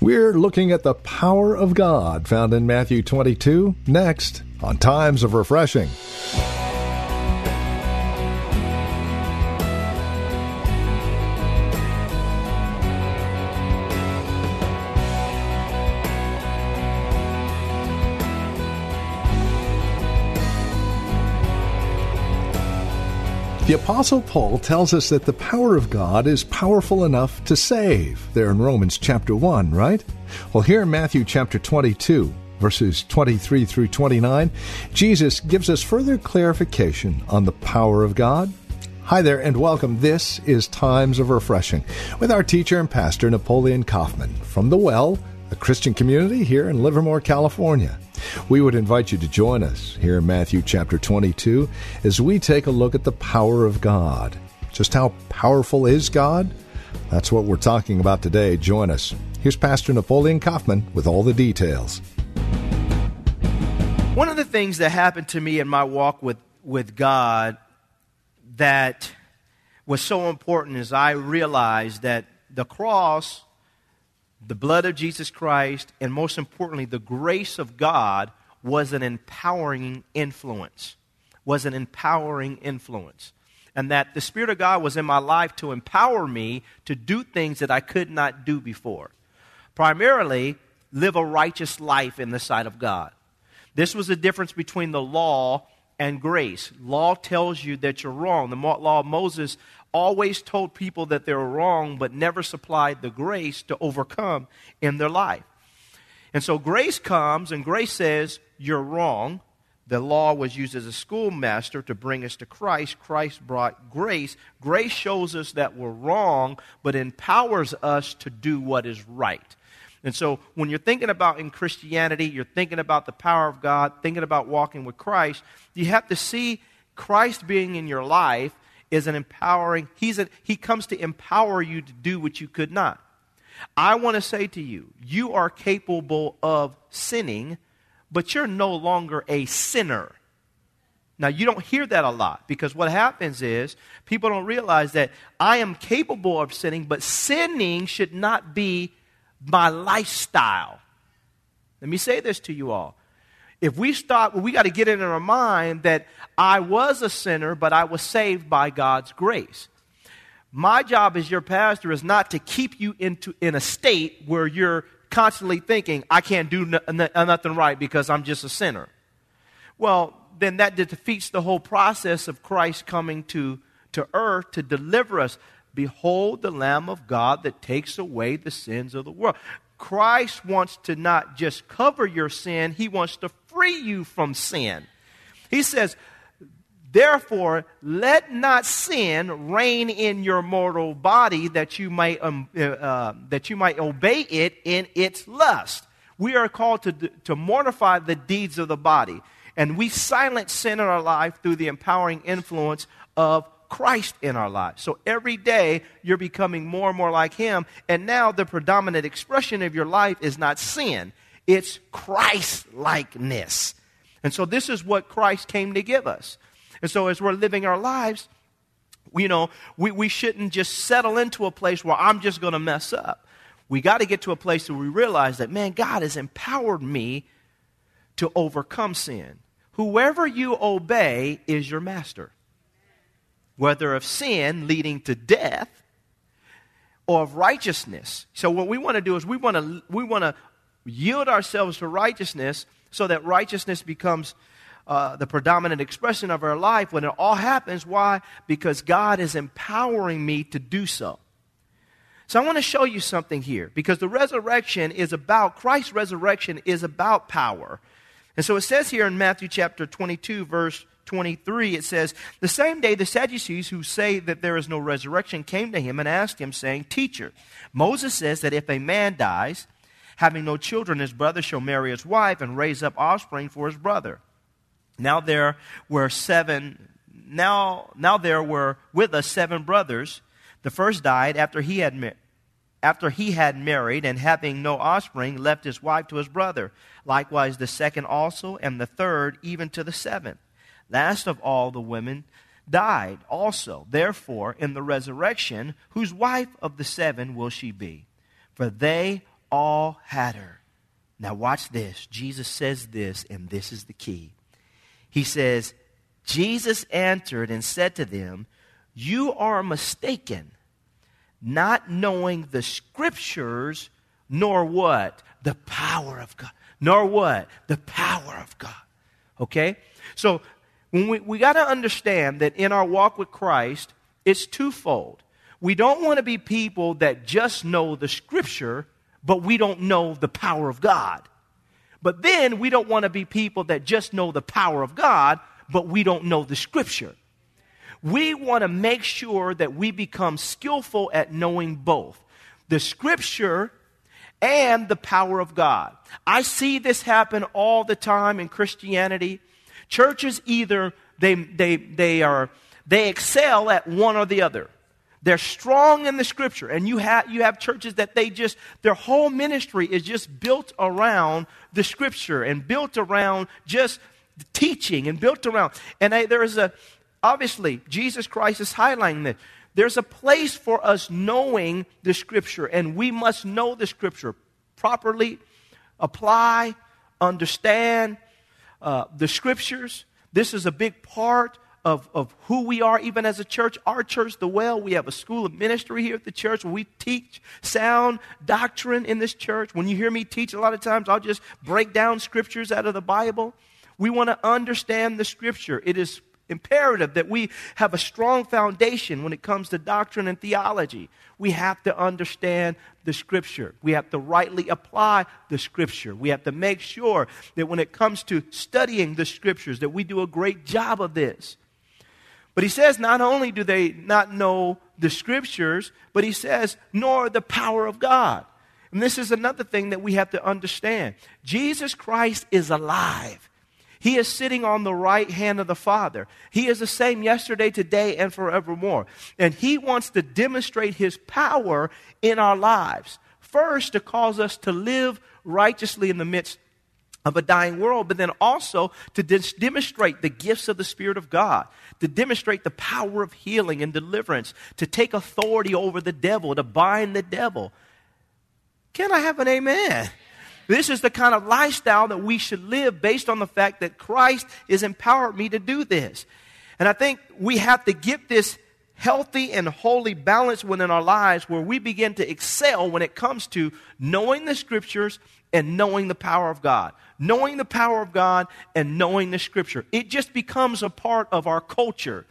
We're looking at the power of God found in Matthew 22 next on Times of Refreshing. The Apostle Paul tells us that the power of God is powerful enough to save. There in Romans chapter 1, right? Well, here in Matthew chapter 22, verses 23 through 29, Jesus gives us further clarification on the power of God. Hi there and welcome. This is Times of Refreshing with our teacher and pastor Napoleon Kaufman from The Well, a Christian community here in Livermore, California. We would invite you to join us here in Matthew chapter 22 as we take a look at the power of God. Just how powerful is God? That's what we're talking about today. Join us. Here's Pastor Napoleon Kaufman with all the details. One of the things that happened to me in my walk with, with God that was so important is I realized that the cross the blood of Jesus Christ, and most importantly, the grace of God was an empowering influence. Was an empowering influence. And that the Spirit of God was in my life to empower me to do things that I could not do before. Primarily, live a righteous life in the sight of God. This was the difference between the law and grace. Law tells you that you're wrong. The law of Moses always told people that they were wrong, but never supplied the grace to overcome in their life. And so grace comes, and grace says, You're wrong. The law was used as a schoolmaster to bring us to Christ. Christ brought grace. Grace shows us that we're wrong, but empowers us to do what is right. And so when you're thinking about in Christianity, you're thinking about the power of God, thinking about walking with Christ, you have to see Christ being in your life is an empowering, he's a, he comes to empower you to do what you could not. I want to say to you, you are capable of sinning, but you're no longer a sinner. Now, you don't hear that a lot because what happens is people don't realize that I am capable of sinning, but sinning should not be my lifestyle. Let me say this to you all. If we stop, we got to get it in our mind that I was a sinner, but I was saved by God's grace. My job as your pastor is not to keep you into, in a state where you're constantly thinking, I can't do n- n- nothing right because I'm just a sinner. Well, then that defeats the whole process of Christ coming to, to earth to deliver us. Behold the Lamb of God that takes away the sins of the world. Christ wants to not just cover your sin, he wants to free you from sin. He says, Therefore, let not sin reign in your mortal body that you might, um, uh, uh, that you might obey it in its lust. We are called to, to mortify the deeds of the body. And we silence sin in our life through the empowering influence of Christ in our lives. So every day you're becoming more and more like Him. And now the predominant expression of your life is not sin, it's Christ likeness. And so this is what Christ came to give us. And so as we're living our lives, you know, we, we shouldn't just settle into a place where I'm just going to mess up. We got to get to a place where we realize that, man, God has empowered me to overcome sin. Whoever you obey is your master whether of sin leading to death or of righteousness. So what we want to do is we want to we want to yield ourselves to righteousness so that righteousness becomes uh, the predominant expression of our life when it all happens. Why? Because God is empowering me to do so. So I want to show you something here because the resurrection is about, Christ's resurrection is about power. And so it says here in Matthew chapter 22, verse 23, it says, The same day the Sadducees, who say that there is no resurrection, came to him and asked him, saying, Teacher, Moses says that if a man dies Having no children, his brother shall marry his wife and raise up offspring for his brother. Now there were seven now now there were with us seven brothers. The first died after he had met after he had married and having no offspring left his wife to his brother likewise the second also and the third even to the seventh last of all the women died also therefore in the resurrection whose wife of the seven will she be for they all had her now watch this jesus says this and this is the key he says jesus answered and said to them you are mistaken not knowing the scriptures, nor what? The power of God. Nor what? The power of God. Okay? So, when we, we got to understand that in our walk with Christ, it's twofold. We don't want to be people that just know the scripture, but we don't know the power of God. But then we don't want to be people that just know the power of God, but we don't know the scripture we want to make sure that we become skillful at knowing both the scripture and the power of God. I see this happen all the time in Christianity. Churches either they they they are they excel at one or the other. They're strong in the scripture and you have you have churches that they just their whole ministry is just built around the scripture and built around just teaching and built around and I, there is a obviously, Jesus Christ is highlighting this. There's a place for us knowing the Scripture, and we must know the Scripture properly, apply, understand uh, the Scriptures. This is a big part of, of who we are, even as a church. Our church, the Well, we have a school of ministry here at the church we teach sound doctrine in this church. When you hear me teach, a lot of times I'll just break down scriptures out of the Bible. We want to understand the scripture. It is imperative that we have a strong foundation when it comes to doctrine and theology. We have to understand the scripture. We have to rightly apply the scripture. We have to make sure that when it comes to studying the scriptures that we do a great job of this. But he says not only do they not know the scriptures, but he says nor the power of God. And this is another thing that we have to understand. Jesus Christ is alive. He is sitting on the right hand of the Father. He is the same yesterday, today, and forevermore. And He wants to demonstrate His power in our lives. First, to cause us to live righteously in the midst of a dying world, but then also to demonstrate the gifts of the Spirit of God, to demonstrate the power of healing and deliverance, to take authority over the devil, to bind the devil. Can I have an amen? This is the kind of lifestyle that we should live based on the fact that Christ has empowered me to do this. And I think we have to get this healthy and holy balance within our lives where we begin to excel when it comes to knowing the scriptures and knowing the power of God. Knowing the power of God and knowing the scripture. It just becomes a part of our culture.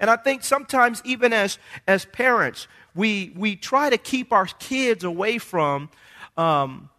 And I think sometimes, even as, as parents, we, we try to keep our kids away from um,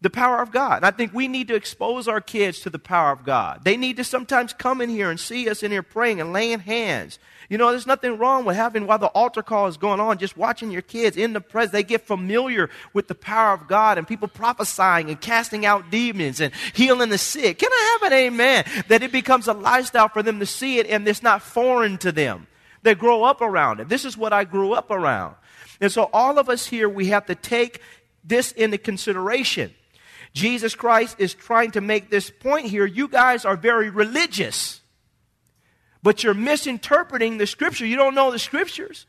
the power of God. And I think we need to expose our kids to the power of God. They need to sometimes come in here and see us in here praying and laying hands. You know, there's nothing wrong with having while the altar call is going on, just watching your kids in the presence. They get familiar with the power of God and people prophesying and casting out demons and healing the sick. Can I have an amen? That it becomes a lifestyle for them to see it and it's not foreign to them. They grow up around it. This is what I grew up around. And so all of us here, we have to take this into consideration. Jesus Christ is trying to make this point here. You guys are very religious, but you're misinterpreting the scripture. You don't know the scriptures.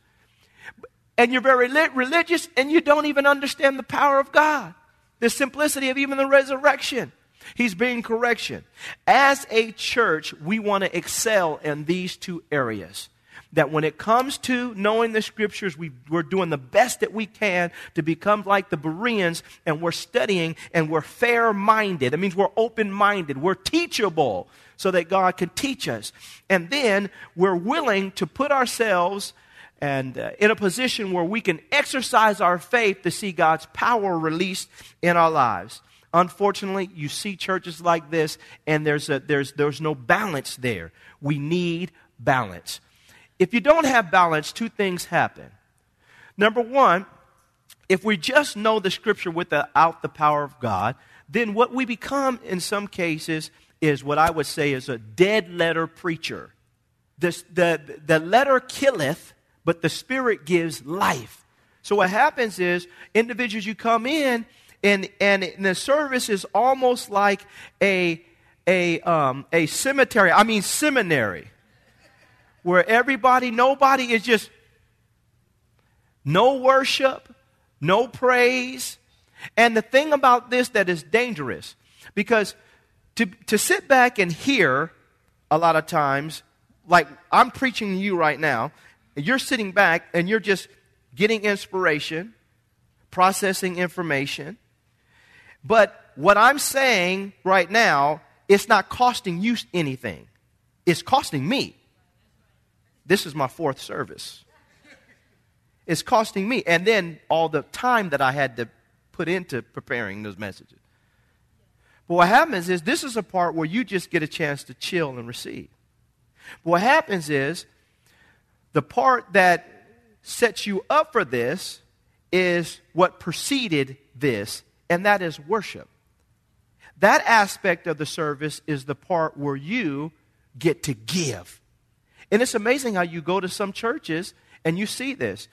And you're very religious and you don't even understand the power of God, the simplicity of even the resurrection. He's being correction. As a church, we want to excel in these two areas that when it comes to knowing the scriptures, we, we're doing the best that we can to become like the Bereans, and we're studying and we're fair minded. That means we're open minded, we're teachable so that God can teach us. And then we're willing to put ourselves and uh, in a position where we can exercise our faith to see God's power released in our lives. Unfortunately, you see churches like this, and there's, a, there's, there's no balance there. We need balance. If you don't have balance, two things happen. Number one, if we just know the scripture without the power of God, then what we become in some cases is what I would say is a dead letter preacher. This, the, the letter killeth, but the spirit gives life. So what happens is individuals you come in and, and the service is almost like a, a, um, a cemetery, I mean seminary, where everybody, nobody is just no worship, no praise. And the thing about this that is dangerous, because to, to sit back and hear a lot of times, like I'm preaching to you right now, and you're sitting back and you're just getting inspiration, processing information. But what I'm saying right now, it's not costing you anything. It's costing me. This is my fourth service. It's costing me. And then all the time that I had to put into preparing those messages. But what happens is this is a part where you just get a chance to chill and receive. But what happens is the part that sets you up for this is what preceded this, and that is worship. That aspect of the service is the part where you get to give. And it's amazing how you go to some churches and you see this.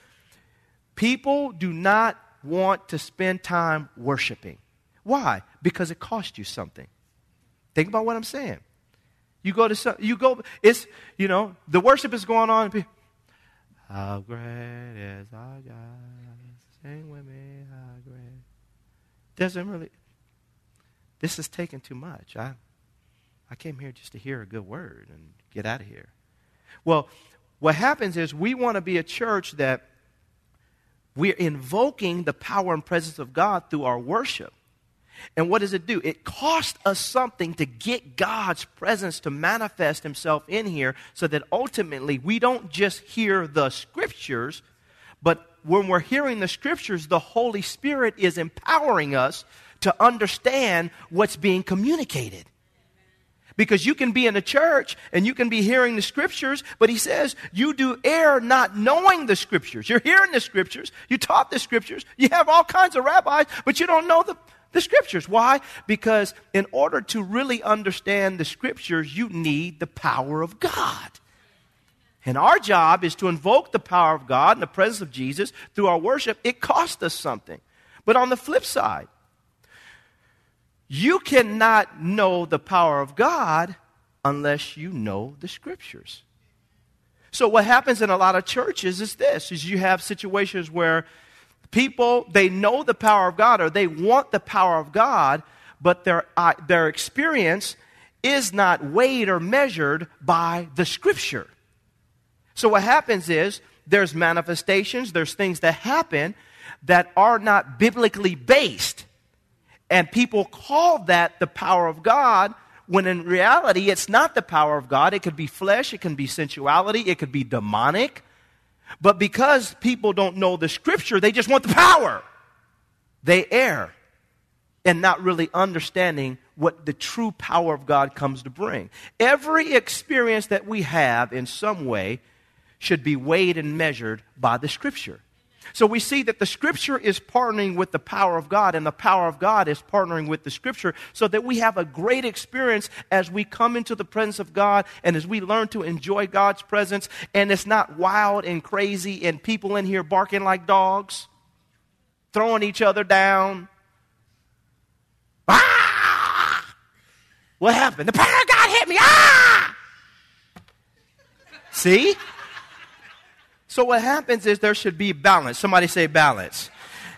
People do not want to spend time worshiping. Why? Because it costs you something. Think about what I'm saying. You go to some, you go, it's, you know, the worship is going on. How great is our God? Sing with me, how great. Doesn't really, this is taking too much. I, I came here just to hear a good word and get out of here. Well, what happens is we want to be a church that we're invoking the power and presence of God through our worship. And what does it do? It costs us something to get God's presence to manifest Himself in here so that ultimately we don't just hear the scriptures, but when we're hearing the scriptures, the Holy Spirit is empowering us to understand what's being communicated. Because you can be in a church and you can be hearing the scriptures, but he says you do err not knowing the scriptures. You're hearing the scriptures, you taught the scriptures, you have all kinds of rabbis, but you don't know the, the scriptures. Why? Because in order to really understand the scriptures, you need the power of God. And our job is to invoke the power of God in the presence of Jesus through our worship. It costs us something. But on the flip side, you cannot know the power of God unless you know the scriptures. So what happens in a lot of churches is this is you have situations where people they know the power of God or they want the power of God, but their uh, their experience is not weighed or measured by the scripture. So what happens is there's manifestations, there's things that happen that are not biblically based. And people call that the power of God when in reality it's not the power of God. It could be flesh, it can be sensuality, it could be demonic. But because people don't know the scripture, they just want the power. They err and not really understanding what the true power of God comes to bring. Every experience that we have in some way should be weighed and measured by the scripture. So we see that the scripture is partnering with the power of God, and the power of God is partnering with the scripture, so that we have a great experience as we come into the presence of God and as we learn to enjoy God's presence. And it's not wild and crazy and people in here barking like dogs, throwing each other down. Ah! What happened? The power of God hit me. Ah! See? So what happens is there should be balance. Somebody say balance.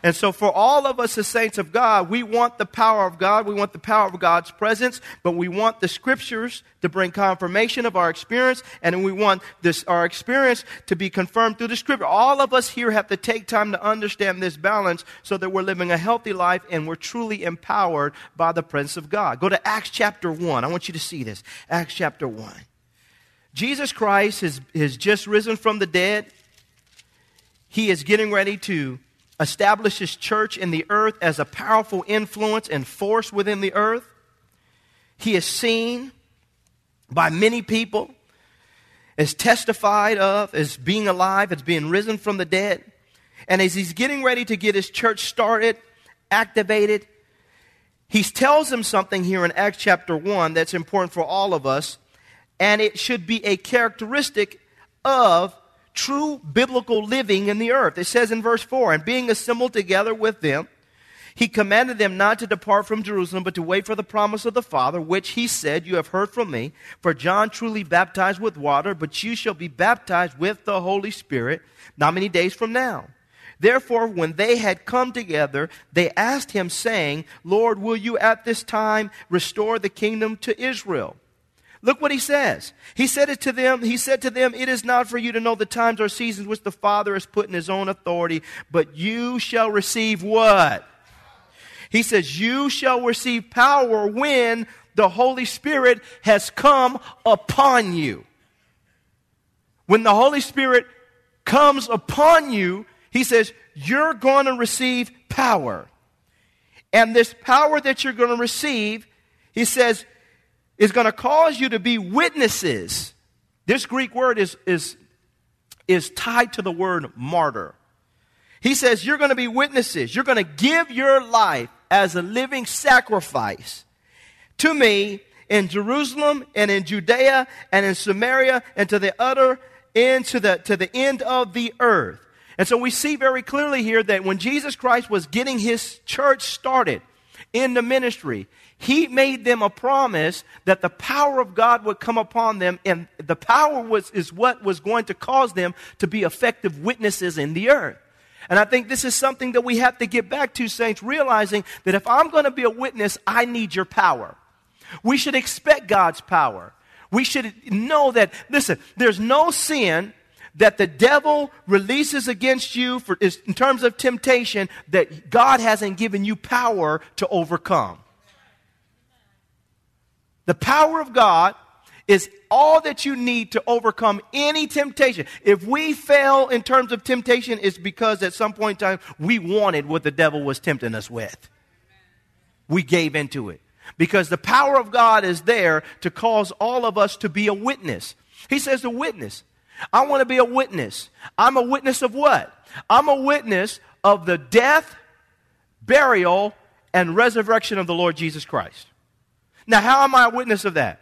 And so for all of us as saints of God, we want the power of God. We want the power of God's presence, but we want the scriptures to bring confirmation of our experience, and we want this, our experience to be confirmed through the scripture. All of us here have to take time to understand this balance so that we're living a healthy life and we're truly empowered by the presence of God. Go to Acts chapter 1. I want you to see this. Acts chapter 1. Jesus Christ has, has just risen from the dead he is getting ready to establish his church in the earth as a powerful influence and force within the earth. He is seen by many people as testified of as being alive, as being risen from the dead. And as he's getting ready to get his church started, activated, he tells them something here in Acts chapter 1 that's important for all of us, and it should be a characteristic of true biblical living in the earth. It says in verse 4 And being assembled together with them, he commanded them not to depart from Jerusalem, but to wait for the promise of the Father, which he said, You have heard from me. For John truly baptized with water, but you shall be baptized with the Holy Spirit not many days from now. Therefore, when they had come together, they asked him, saying, Lord, will you at this time restore the kingdom to Israel? Look what he says. He said it to them, he said to them, It is not for you to know the times or seasons which the Father has put in his own authority, but you shall receive what? He says, You shall receive power when the Holy Spirit has come upon you. When the Holy Spirit comes upon you, he says, You're going to receive power. And this power that you're going to receive, he says, is going to cause you to be witnesses. This Greek word is, is, is tied to the word martyr. He says, You're going to be witnesses. You're going to give your life as a living sacrifice to me in Jerusalem and in Judea and in Samaria and to the utter end to the, to the end of the earth. And so we see very clearly here that when Jesus Christ was getting his church started in the ministry, he made them a promise that the power of God would come upon them, and the power was, is what was going to cause them to be effective witnesses in the earth. And I think this is something that we have to get back to, saints, realizing that if I'm going to be a witness, I need your power. We should expect God's power. We should know that, listen, there's no sin that the devil releases against you for, in terms of temptation that God hasn't given you power to overcome. The power of God is all that you need to overcome any temptation. If we fail in terms of temptation, it's because at some point in time we wanted what the devil was tempting us with. We gave into it. Because the power of God is there to cause all of us to be a witness. He says, a witness. I want to be a witness. I'm a witness of what? I'm a witness of the death, burial, and resurrection of the Lord Jesus Christ. Now, how am I a witness of that?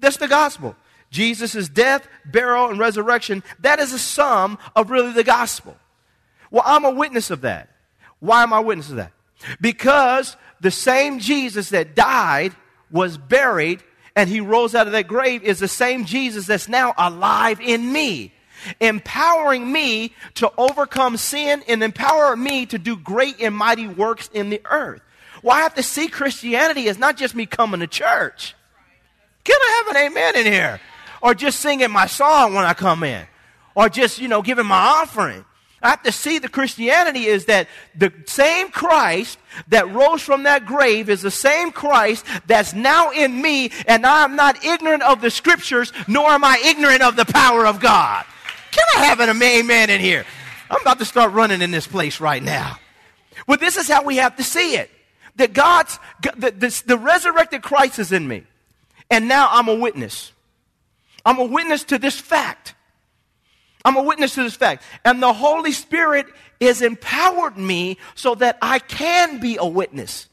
That's the gospel. Jesus' death, burial, and resurrection, that is a sum of really the gospel. Well, I'm a witness of that. Why am I a witness of that? Because the same Jesus that died was buried and he rose out of that grave is the same Jesus that's now alive in me, empowering me to overcome sin and empower me to do great and mighty works in the earth. Well, I have to see Christianity as not just me coming to church. Can I have an amen in here? Or just singing my song when I come in. Or just, you know, giving my offering. I have to see the Christianity is that the same Christ that rose from that grave is the same Christ that's now in me, and I'm not ignorant of the scriptures, nor am I ignorant of the power of God. Can I have an amen in here? I'm about to start running in this place right now. Well, this is how we have to see it. That God's, the, the, the resurrected Christ is in me. And now I'm a witness. I'm a witness to this fact. I'm a witness to this fact. And the Holy Spirit has empowered me so that I can be a witness.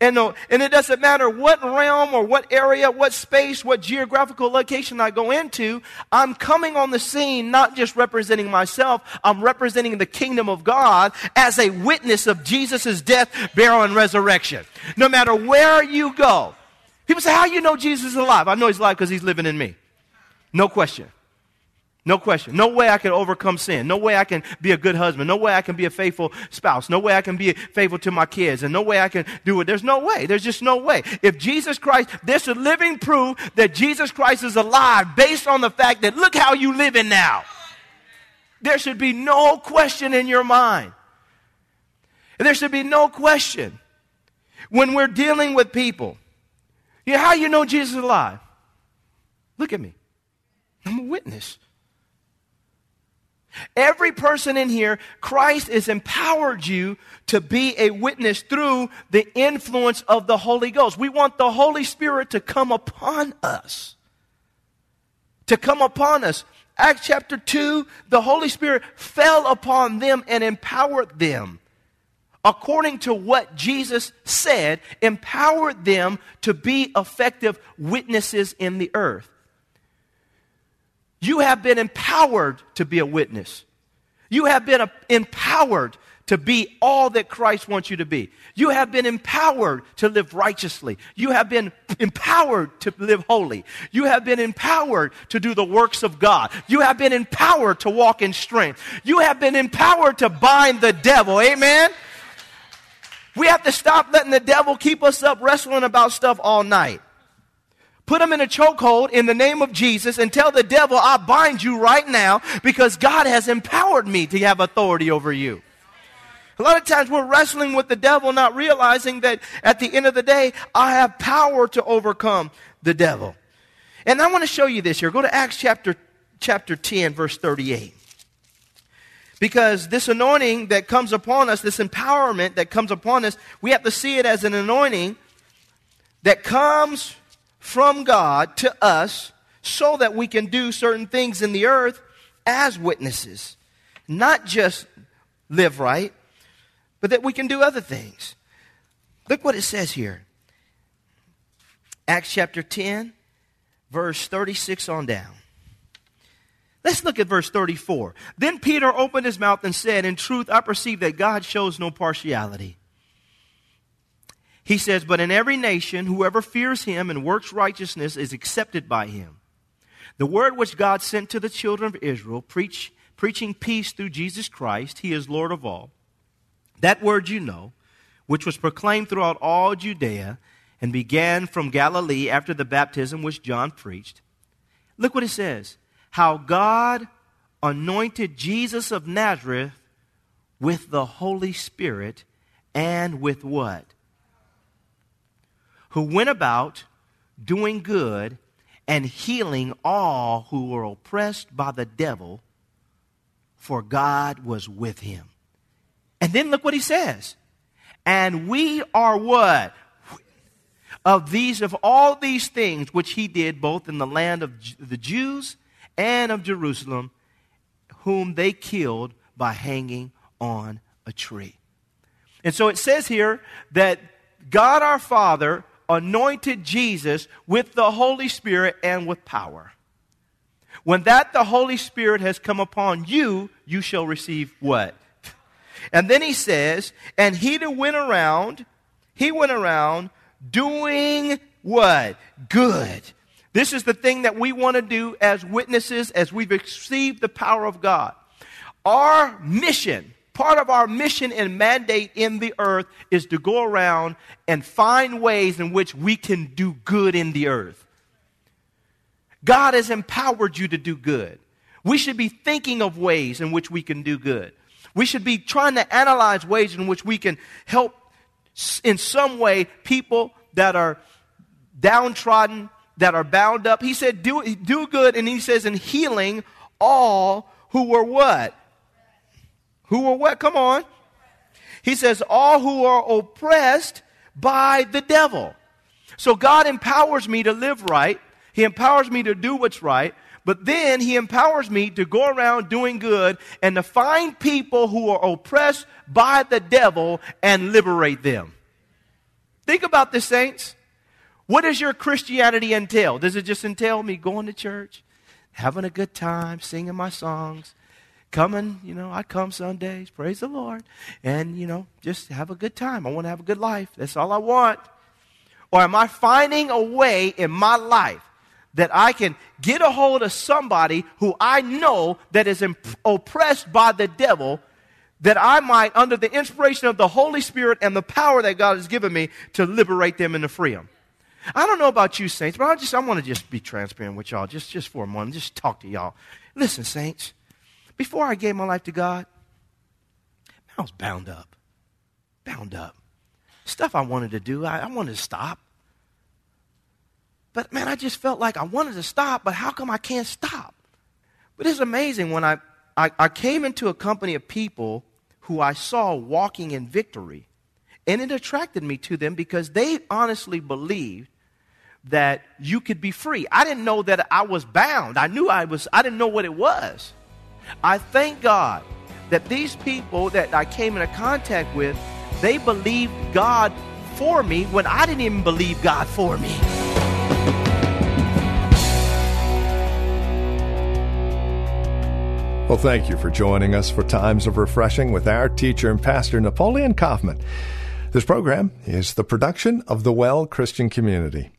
And, uh, and it doesn't matter what realm or what area, what space, what geographical location I go into, I'm coming on the scene not just representing myself, I'm representing the kingdom of God as a witness of Jesus' death, burial, and resurrection. No matter where you go. People say, How you know Jesus is alive? I know he's alive because he's living in me. No question. No question. No way I can overcome sin. No way I can be a good husband. No way I can be a faithful spouse. No way I can be faithful to my kids. And no way I can do it. There's no way. There's just no way. If Jesus Christ, there's a living proof that Jesus Christ is alive based on the fact that look how you living now. There should be no question in your mind. There should be no question when we're dealing with people. You know, how you know Jesus is alive? Look at me. I'm a witness. Every person in here, Christ has empowered you to be a witness through the influence of the Holy Ghost. We want the Holy Spirit to come upon us. To come upon us. Acts chapter 2, the Holy Spirit fell upon them and empowered them. According to what Jesus said, empowered them to be effective witnesses in the earth. You have been empowered to be a witness. You have been uh, empowered to be all that Christ wants you to be. You have been empowered to live righteously. You have been empowered to live holy. You have been empowered to do the works of God. You have been empowered to walk in strength. You have been empowered to bind the devil. Amen? We have to stop letting the devil keep us up wrestling about stuff all night. Put him in a chokehold in the name of Jesus and tell the devil, I bind you right now because God has empowered me to have authority over you. A lot of times we're wrestling with the devil, not realizing that at the end of the day, I have power to overcome the devil. And I want to show you this here. Go to Acts chapter, chapter 10, verse 38. Because this anointing that comes upon us, this empowerment that comes upon us, we have to see it as an anointing that comes from God to us so that we can do certain things in the earth as witnesses. Not just live right, but that we can do other things. Look what it says here Acts chapter 10, verse 36 on down. Let's look at verse 34. Then Peter opened his mouth and said, In truth, I perceive that God shows no partiality. He says, But in every nation, whoever fears him and works righteousness is accepted by him. The word which God sent to the children of Israel, preach, preaching peace through Jesus Christ, he is Lord of all. That word you know, which was proclaimed throughout all Judea and began from Galilee after the baptism which John preached. Look what it says how God anointed Jesus of Nazareth with the Holy Spirit and with what? Who went about doing good and healing all who were oppressed by the devil, for God was with him. And then look what he says. And we are what? Of these, of all these things which he did both in the land of the Jews and of Jerusalem, whom they killed by hanging on a tree. And so it says here that God our Father anointed Jesus with the Holy Spirit and with power. When that the Holy Spirit has come upon you, you shall receive what? And then he says, and he that went around, he went around doing what? Good. This is the thing that we want to do as witnesses as we've received the power of God. Our mission, part of our mission and mandate in the earth is to go around and find ways in which we can do good in the earth. God has empowered you to do good. We should be thinking of ways in which we can do good. We should be trying to analyze ways in which we can help in some way people that are downtrodden, that are bound up. He said, do, do good, and he says, in healing all who were what? Who were what? Come on. He says, all who are oppressed by the devil. So God empowers me to live right. He empowers me to do what's right. But then he empowers me to go around doing good and to find people who are oppressed by the devil and liberate them. Think about this, saints. What does your Christianity entail? Does it just entail me going to church, having a good time, singing my songs, coming, you know, I come Sundays, praise the Lord, and, you know, just have a good time. I want to have a good life. That's all I want. Or am I finding a way in my life that I can get a hold of somebody who I know that is imp- oppressed by the devil, that I might, under the inspiration of the Holy Spirit and the power that God has given me, to liberate them and to free them. I don't know about you, saints, but I just I want to just be transparent with y'all, just, just for a moment, just talk to y'all. Listen, saints, before I gave my life to God, I was bound up. Bound up. Stuff I wanted to do, I, I wanted to stop. But man, I just felt like I wanted to stop, but how come I can't stop? But it's amazing when I, I, I came into a company of people who I saw walking in victory. And it attracted me to them because they honestly believed that you could be free. I didn't know that I was bound. I knew I was, I didn't know what it was. I thank God that these people that I came into contact with, they believed God for me when I didn't even believe God for me. Well, thank you for joining us for Times of Refreshing with our teacher and pastor, Napoleon Kaufman. This program is the production of the Well Christian Community.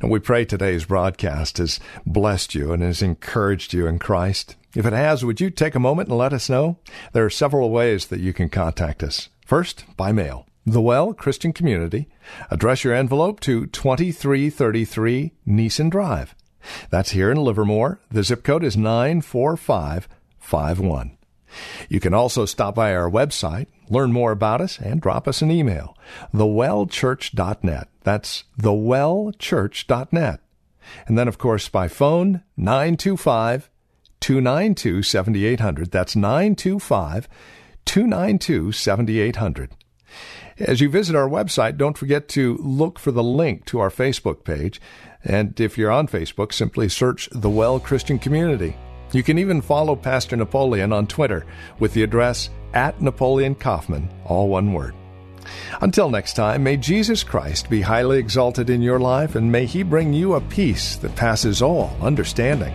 And we pray today's broadcast has blessed you and has encouraged you in Christ. If it has, would you take a moment and let us know? There are several ways that you can contact us. First, by mail. The Well Christian Community. Address your envelope to 2333 Nissen Drive. That's here in Livermore. The zip code is 94551. You can also stop by our website, learn more about us, and drop us an email. thewellchurch.net. That's thewellchurch.net. And then, of course, by phone, 925 292 7800. That's 925 292 7800. As you visit our website, don't forget to look for the link to our Facebook page. And if you're on Facebook, simply search The Well Christian Community. You can even follow Pastor Napoleon on Twitter with the address at Napoleon Kaufman, all one word. Until next time, may Jesus Christ be highly exalted in your life and may he bring you a peace that passes all understanding.